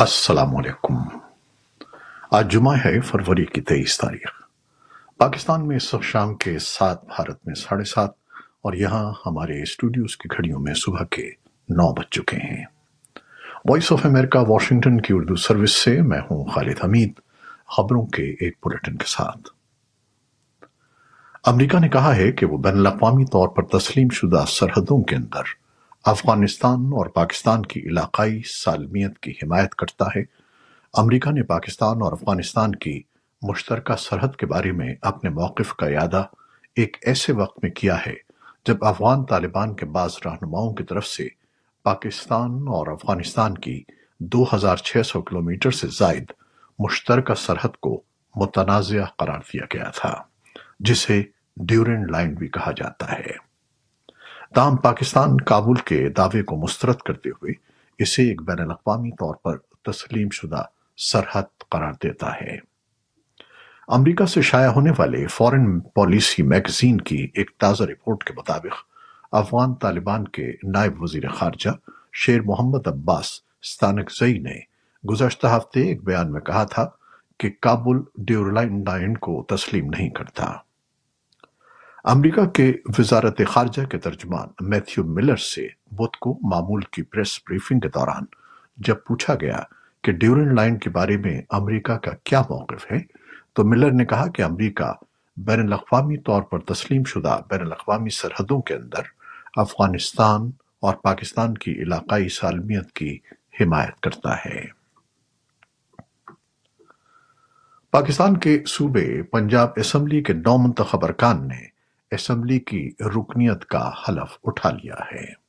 السلام علیکم۔ آج جمعہ ہے فروری کی تیئیس تاریخ۔ پاکستان میں اس وقت شام کے سات بھارت میں ساڑھے سات اور یہاں ہمارے اسٹوڈیوز کی گھڑیوں میں صبح کے نو بج چکے ہیں۔ وائس آف امریکہ واشنگٹن کی اردو سروس سے میں ہوں خالد حمید، خبروں کے ایک بلٹن کے ساتھ۔ امریکہ نے کہا ہے کہ وہ بین الاقوامی طور پر تسلیم شدہ سرحدوں کے اندر افغانستان اور پاکستان کی علاقائی سالمیت کی حمایت کرتا ہے۔ امریکہ نے پاکستان اور افغانستان کی مشترکہ سرحد کے بارے میں اپنے موقف کا اعادہ ایک ایسے وقت میں کیا ہے جب افغان طالبان کے بعض رہنماؤں کی طرف سے پاکستان اور افغانستان کی دو ہزار چھ سو کلومیٹر سے زائد مشترکہ سرحد کو متنازع قرار دیا گیا تھا، جسے ڈیورنڈ لائن بھی کہا جاتا ہے۔ تاہم پاکستان کابل کے دعوے کو مسترد کرتے ہوئے اسے ایک بین الاقوامی طور پر تسلیم شدہ سرحد قرار دیتا ہے۔ امریکہ سے شائع ہونے والے فورن پالیسی میگزین کی ایک تازہ رپورٹ کے مطابق افغان طالبان کے نائب وزیر خارجہ شیر محمد عباس ستانک زئی نے گزشتہ ہفتے ایک بیان میں کہا تھا کہ کابل ڈیورلائن کو تسلیم نہیں کرتا۔ امریکہ کے وزارت خارجہ کے ترجمان میتھیو ملر سے بدھ کو معمول کی پریس بریفنگ کے دوران جب پوچھا گیا کہ ڈیورن لائن کے بارے میں امریکہ کا کیا موقف ہے، تو ملر نے کہا کہ امریکہ بین الاقوامی طور پر تسلیم شدہ بین الاقوامی سرحدوں کے اندر افغانستان اور پاکستان کی علاقائی سالمیت کی حمایت کرتا ہے۔ پاکستان کے صوبے پنجاب اسمبلی کے نو منتخب ارکان نے اسمبلی کی رکنیت کا حلف اٹھا لیا ہے۔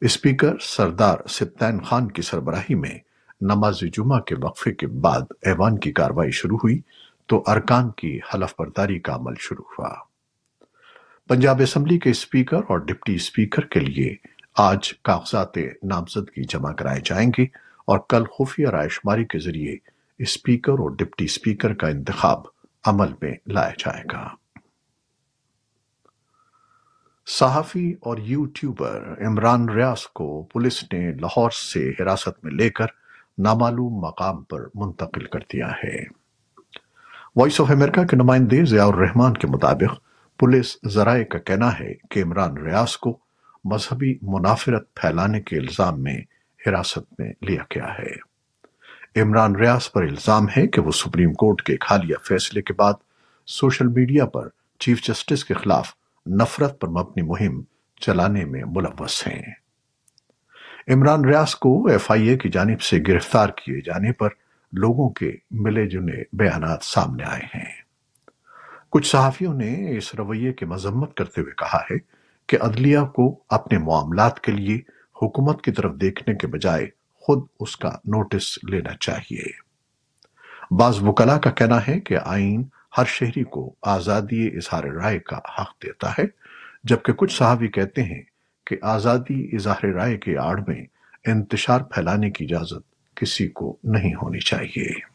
اسپیکر سردار ستین خان کی سربراہی میں نماز جمعہ کے وقفے کے بعد ایوان کی کاروائی شروع ہوئی تو ارکان کی حلف برداری کا عمل شروع ہوا۔ پنجاب اسمبلی کے اسپیکر اور ڈپٹی اسپیکر کے لیے آج کاغذات نامزدگی جمع کرائے جائیں گے اور کل خفیہ رائے شماری کے ذریعے اسپیکر اور ڈپٹی اسپیکر کا انتخاب عمل میں لایا جائے گا۔ صحافی اور یوٹیوبر عمران ریاض کو پولیس نے لاہور سے حراست میں لے کر نامعلوم مقام پر منتقل کر دیا ہے۔ وائس آف امریکہ کے نمائندے ضیاء الرحمان کے مطابق پولیس ذرائع کا کہنا ہے کہ عمران ریاض کو مذہبی منافرت پھیلانے کے الزام میں حراست میں لیا گیا ہے۔ عمران ریاض پر الزام ہے کہ وہ سپریم کورٹ کے حالیہ فیصلے کے بعد سوشل میڈیا پر چیف جسٹس کے خلاف نفرت پر مبنی مہم چلانے میں ملوث ہیں۔ عمران ریاض کو ایف آئی اے کی جانب سے گرفتار کیے جانے پر لوگوں کے ملے جنے بیانات سامنے آئے ہیں۔ کچھ صحافیوں نے اس رویے کی مذمت کرتے ہوئے کہا ہے کہ عدلیہ کو اپنے معاملات کے لیے حکومت کی طرف دیکھنے کے بجائے خود اس کا نوٹس لینا چاہیے۔ بعض وکلا کا کہنا ہے کہ آئین ہر شہری کو آزادی اظہار رائے کا حق دیتا ہے۔ جبکہ کچھ صحابی کہتے ہیں کہ آزادی اظہار رائے کے آڑ میں انتشار پھیلانے کی اجازت کسی کو نہیں ہونی چاہیے۔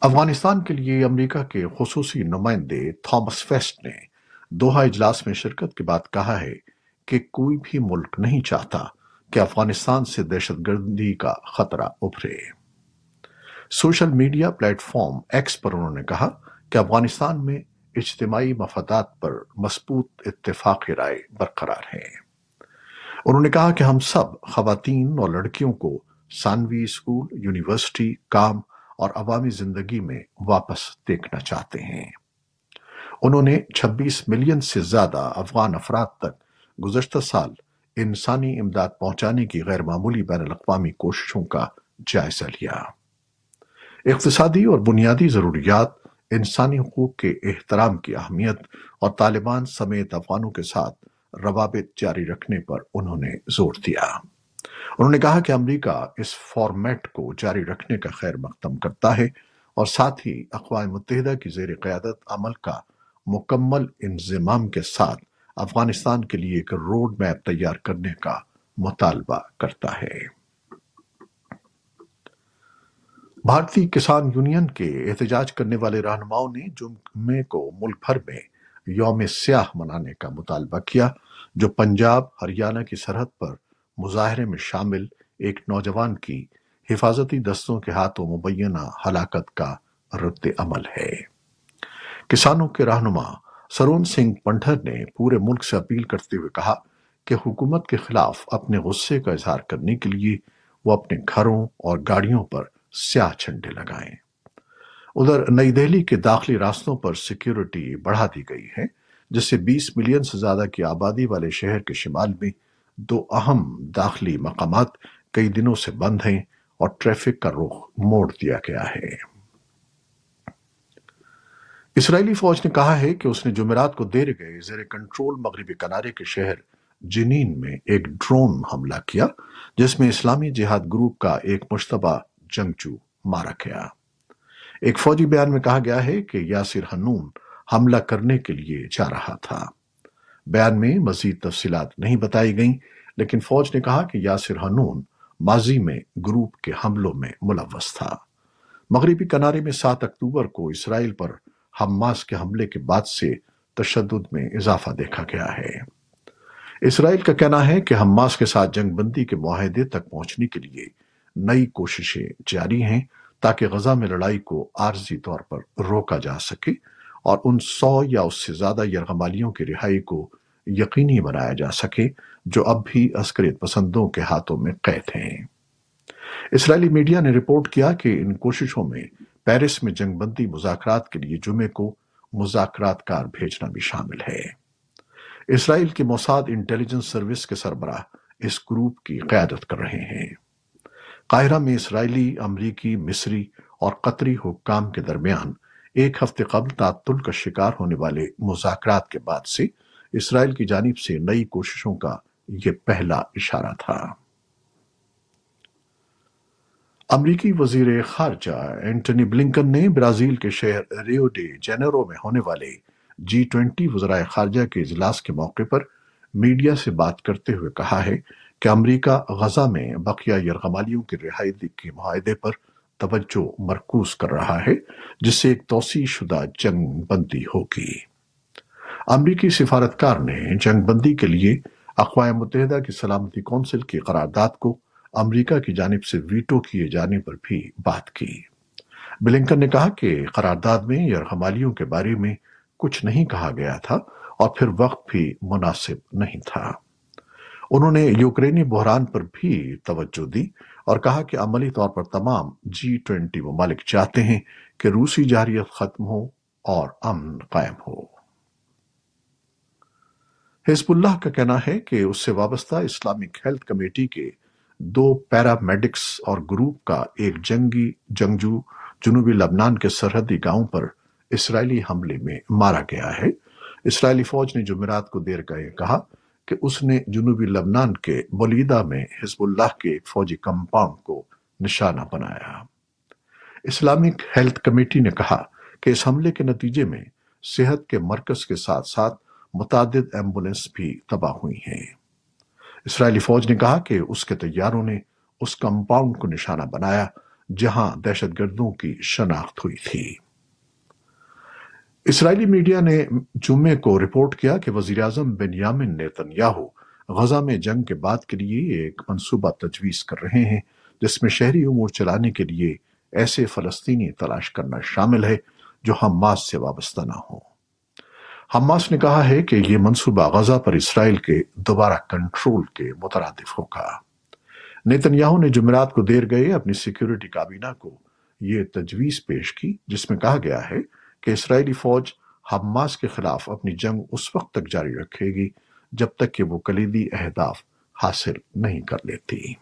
افغانستان کے لیے امریکہ کے خصوصی نمائندے تھامس فیسٹ نے دوہا اجلاس میں شرکت کے بعد کہا ہے کہ کوئی بھی ملک نہیں چاہتا کہ افغانستان سے دہشت گردی کا خطرہ ابھرے۔ Social media platform X پر انہوں نے کہا کہ افغانستان میں اجتماعی مفادات پر مضبوط اتفاق رائے برقرار ہے انہوں نے کہا کہ ہم سب خواتین اور لڑکیوں کو ثانوی اسکول، یونیورسٹی، کام اور عوامی زندگی میں واپس دیکھنا چاہتے ہیں۔ انہوں نے چھبیس ملین سے زیادہ افغان افراد تک گزشتہ سال انسانی امداد پہنچانے کی غیر معمولی بین الاقوامی کوششوں کا جائزہ لیا۔ اقتصادی اور بنیادی ضروریات، انسانی حقوق کے احترام کی اہمیت اور طالبان سمیت افغانوں کے ساتھ روابط جاری رکھنے پر انہوں نے زور دیا۔ انہوں نے کہا کہ امریکہ اس فارمیٹ کو جاری رکھنے کا خیر مقدم کرتا ہے اور ساتھ ہی اقوام متحدہ کی زیر قیادت عمل کا مکمل انضمام کے ساتھ افغانستان کے لیے ایک روڈ میپ تیار کرنے کا مطالبہ کرتا ہے۔ بھارتی کسان یونین کے احتجاج کرنے والے رہنماؤں نے جمعے کو ملک بھر میں یوم سیاہ منانے کا مطالبہ کیا، جو پنجاب، ہریانہ کی سرحد پر مظاہرے میں شامل ایک نوجوان کی حفاظتی دستوں کے ہاتھوں مبینہ ہلاکت کا رد عمل ہے۔ کسانوں کے رہنما سرون سنگھ پنڈھر نے پورے ملک سے اپیل کرتے ہوئے کہا کہ حکومت کے خلاف اپنے غصے کا اظہار کرنے کے لیے وہ اپنے گھروں اور گاڑیوں پر سیاہ چھنڈے لگائیں۔ ادھر نئی دہلی کے داخلی راستوں پر سیکیورٹی بڑھا دی گئی ہے، جس سے بیس ملین سے زیادہ کی آبادی والے شہر کے شمال میں دو اہم داخلی مقامات کئی دنوں سے بند ہیں اور ٹریفک کا رخ موڑ دیا گیا ہے۔ اسرائیلی فوج نے کہا ہے کہ اس نے جمعرات کو دیر گئے زیر کنٹرول مغربی کنارے کے شہر جنین میں ایک ڈرون حملہ کیا، جس میں اسلامی جہاد گروپ کا ایک مشتبہ جنگجو مارا گیا ایک فوجی بیان میں کہا گیا ہے کہ یاسر ہنون حملہ کرنے کے لیے جا رہا تھا۔ بیان میں مزید تفصیلات نہیں بتائی گئیں، لیکن فوج نے کہا کہ یاسر ہنون ماضی میں گروپ کے حملوں میں ملوث تھا۔ مغربی کنارے میں سات اکتوبر کو اسرائیل پر حماس کے حملے کے بعد سے تشدد میں اضافہ دیکھا گیا ہے۔ اسرائیل کا کہنا ہے کہ حماس کے ساتھ جنگ بندی کے معاہدے تک پہنچنے کے لیے نئی کوششیں جاری ہیں تاکہ غزہ میں لڑائی کو عارضی طور پر روکا جا سکے اور ان سو یا اس سے زیادہ یرغمالیوں کی رہائی کو یقینی بنایا جا سکے جو اب بھی عسکریت پسندوں کے ہاتھوں میں قید ہیں۔ اسرائیلی میڈیا نے رپورٹ کیا کہ ان کوششوں میں پیرس میں جنگ بندی مذاکرات کے لیے جمعے کو مذاکرات کار بھیجنا بھی شامل ہے۔ اسرائیل کی موساد انٹیلیجنس سروس کے سربراہ اس گروپ کی قیادت کر رہے ہیں۔ قاہرہ میں اسرائیلی، امریکی، مصری اور قطری حکام کے درمیان ایک ہفتے قبل تعطل کا شکار ہونے والے مذاکرات کے بعد سے اسرائیل کی جانب سے نئی کوششوں کا یہ پہلا اشارہ تھا۔ امریکی وزیر خارجہ اینٹنی بلنکن نے برازیل کے شہر ریو ڈے جینیرو میں ہونے والے جی ٹوینٹی وزرائے خارجہ کے اجلاس کے موقع پر میڈیا سے بات کرتے ہوئے کہا ہے کہ امریکہ غزہ میں بقیہ یرغمالیوں کی رہائی کے معاہدے پر توجہ مرکوز کر رہا ہے، جس سے ایک توسیع شدہ جنگ بندی ہوگی۔ امریکی سفارتکار نے جنگ بندی کے لیے اقوام متحدہ کی سلامتی کونسل کی قرارداد کو امریکہ کی جانب سے ویٹو کیے جانے پر بھی بات کی۔ بلنکن نے کہا کہ قرارداد میں یرغمالیوں کے بارے میں کچھ نہیں کہا گیا تھا اور پھر وقت بھی مناسب نہیں تھا۔ انہوں نے یوکرینی بحران پر بھی توجہ دی اور کہا کہ عملی طور پر تمام جی ٹوینٹی ممالک چاہتے ہیں کہ روسی جاریت ختم ہو اور امن قائم ہو۔ حزب اللہ کا کہنا ہے کہ اس سے وابستہ اسلامک ہیلتھ کمیٹی کے دو پیرامیڈکس اور گروپ کا ایک جنگی جنگجو جنوبی لبنان کے سرحدی گاؤں پر اسرائیلی حملے میں مارا گیا ہے۔ اسرائیلی فوج نے جمعرات کو دیر کا یہ کہا کہ اس نے جنوبی لبنان کے بلیدہ میں حزب اللہ کے ایک فوجی کمپاؤنڈ کو نشانہ بنایا۔ اسلامک ہیلتھ کمیٹی نے کہا کہ اس حملے کے نتیجے میں صحت کے مرکز کے ساتھ ساتھ متعدد ایمبولنس بھی تباہ ہوئی ہیں۔ اسرائیلی فوج نے کہا کہ اس کے تیاروں نے اس کمپاؤنڈ کو نشانہ بنایا جہاں دہشت گردوں کی شناخت ہوئی تھی۔ اسرائیلی میڈیا نے جمعے کو رپورٹ کیا کہ وزیر اعظم بن یامن نیتنیاہو غزہ میں جنگ کے بعد کے لیے ایک منصوبہ تجویز کر رہے ہیں، جس میں شہری امور چلانے کے لیے ایسے فلسطینی تلاش کرنا شامل ہے جو حماس سے وابستہ نہ ہوں۔ حماس نے کہا ہے کہ یہ منصوبہ غزہ پر اسرائیل کے دوبارہ کنٹرول کے مترادف ہوگا۔ نیتنیاہو نے جمعرات کو دیر گئے اپنی سیکیورٹی کابینہ کو یہ تجویز پیش کی، جس میں کہا گیا ہے کہ اسرائیلی فوج حماس کے خلاف اپنی جنگ اس وقت تک جاری رکھے گی جب تک کہ وہ کلیدی اہداف حاصل نہیں کر لیتی۔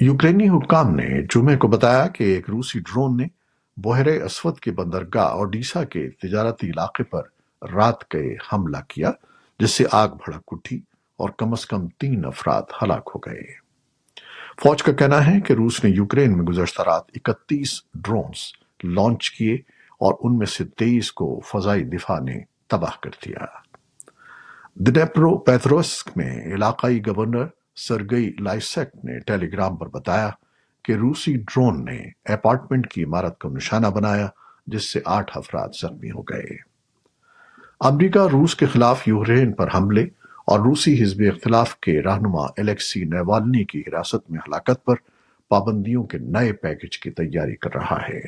یوکرینی حکام نے جمعے کو بتایا کہ ایک روسی ڈرون نے بحر اسود کے بندرگاہ اوڈیسا کے تجارتی علاقے پر رات کے حملہ کیا، جس سے آگ بھڑک اٹھی اور کم از کم تین افراد ہلاک ہو گئے۔ فوج کا کہنا ہے کہ روس نے یوکرین میں گزشتہ رات اکتیس ڈرونز لانچ کیے اور ان میں سے تیئیس کو فضائی دفاع نے تباہ کر دیا۔ دنیپرو پیتروسک میں علاقائی گورنر سرگئی لائسیک نے ٹیلی گرام پر بتایا کہ روسی ڈرون نے اپارٹمنٹ کی عمارت کو نشانہ بنایا، جس سے آٹھ افراد زخمی ہو گئے۔ امریکہ روس کے خلاف یوکرین پر حملے اور روسی حزب اختلاف کے رہنما الیکسی نیوالنی کی حراست میں ہلاکت پر پابندیوں کے نئے پیکج کی تیاری کر رہا ہے۔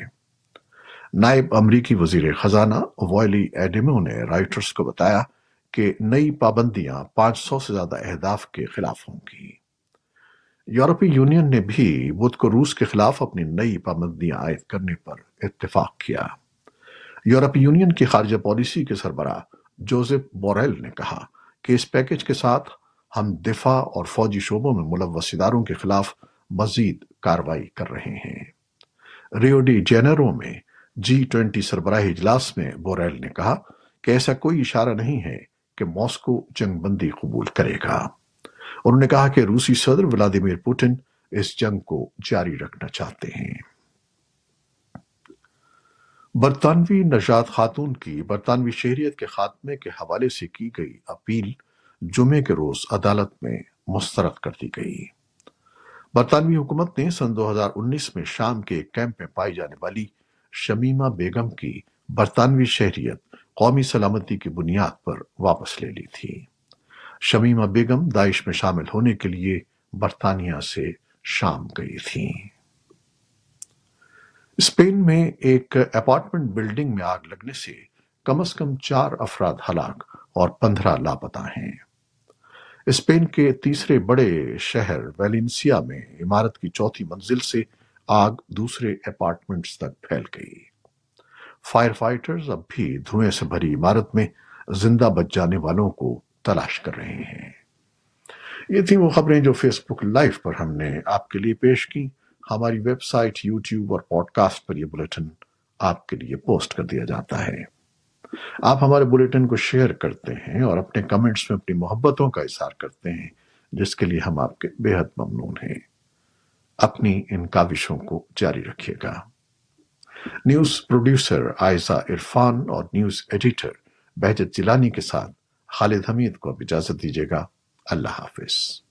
نائب امریکی وزیر خزانہ وائلی ایڈیمو نے رائٹرز کو بتایا کہ نئی پابندیاں پانچ سو سے زیادہ اہداف کے خلاف ہوں گی۔ یورپی یونین نے بھی بدھ کو روس کے خلاف اپنی نئی پابندیاں عائد کرنے پر اتفاق کیا۔ یورپی یونین کی خارجہ پالیسی کے سربراہ جوزف بوریل نے کہا کہ اس پیکج کے ساتھ ہم دفاع اور فوجی شعبوں میں ملوث اداروں کے خلاف مزید کاروائی کر رہے ہیں۔ ریو ڈی جینرو میں جی ٹوینٹی سربراہی اجلاس میں بوریل نے کہا کہ ایسا کوئی اشارہ نہیں ہے کہ ماسکو جنگ بندی قبول کرے گا۔ انہوں نے کہا کہ روسی صدر ولادیمیر پوٹن اس جنگ کو جاری رکھنا چاہتے ہیں۔ برطانوی نجات خاتون کی برطانوی شہریت کے خاتمے کے حوالے سے کی گئی اپیل جمعے کے روز عدالت میں مسترد کر دی گئی۔ برطانوی حکومت نے سن دو ہزار انیس میں شام کے ایک کیمپ میں پائی جانے والی شمیمہ بیگم کی برطانوی شہریت قومی سلامتی کی بنیاد پر واپس لے لی تھی۔ شمیمہ بیگم داعش میں شامل ہونے کے لیے برطانیہ سے شام گئی تھی اسپین میں ایک اپارٹمنٹ بلڈنگ میں آگ لگنے سے کم از کم چار افراد ہلاک اور پندرہ لاپتہ ہیں۔ اسپین کے تیسرے بڑے شہر ویلنسیا میں عمارت کی چوتھی منزل سے آگ دوسرے اپارٹمنٹس تک پھیل گئی۔ فائر فائٹرز اب بھی دھوئیں سے بھری عمارت میں زندہ بچ جانے والوں کو تلاش کر رہے ہیں۔ یہ تھی وہ خبریں جو فیس بک لائیو پر ہم نے آپ کے لیے پیش کی ہماری ویب سائٹ، یوٹیوب اور پوڈ کاسٹ پر یہ بلیٹن آپ کے لیے پوسٹ کر دیا جاتا ہے۔ آپ ہمارے بلیٹن کو شیئر کرتے ہیں اور اپنے کمنٹس میں اپنی محبتوں کا اظہار کرتے ہیں، جس کے لیے ہم آپ کے بے حد ممنون ہیں۔ اپنی ان کاوشوں کو جاری رکھیے گا۔ نیوز پروڈیوسر آئزہ عرفان اور نیوز ایڈیٹر بہجت جلانی کے ساتھ خالد حمید کو اب اجازت دیجیے گا۔ اللہ حافظ۔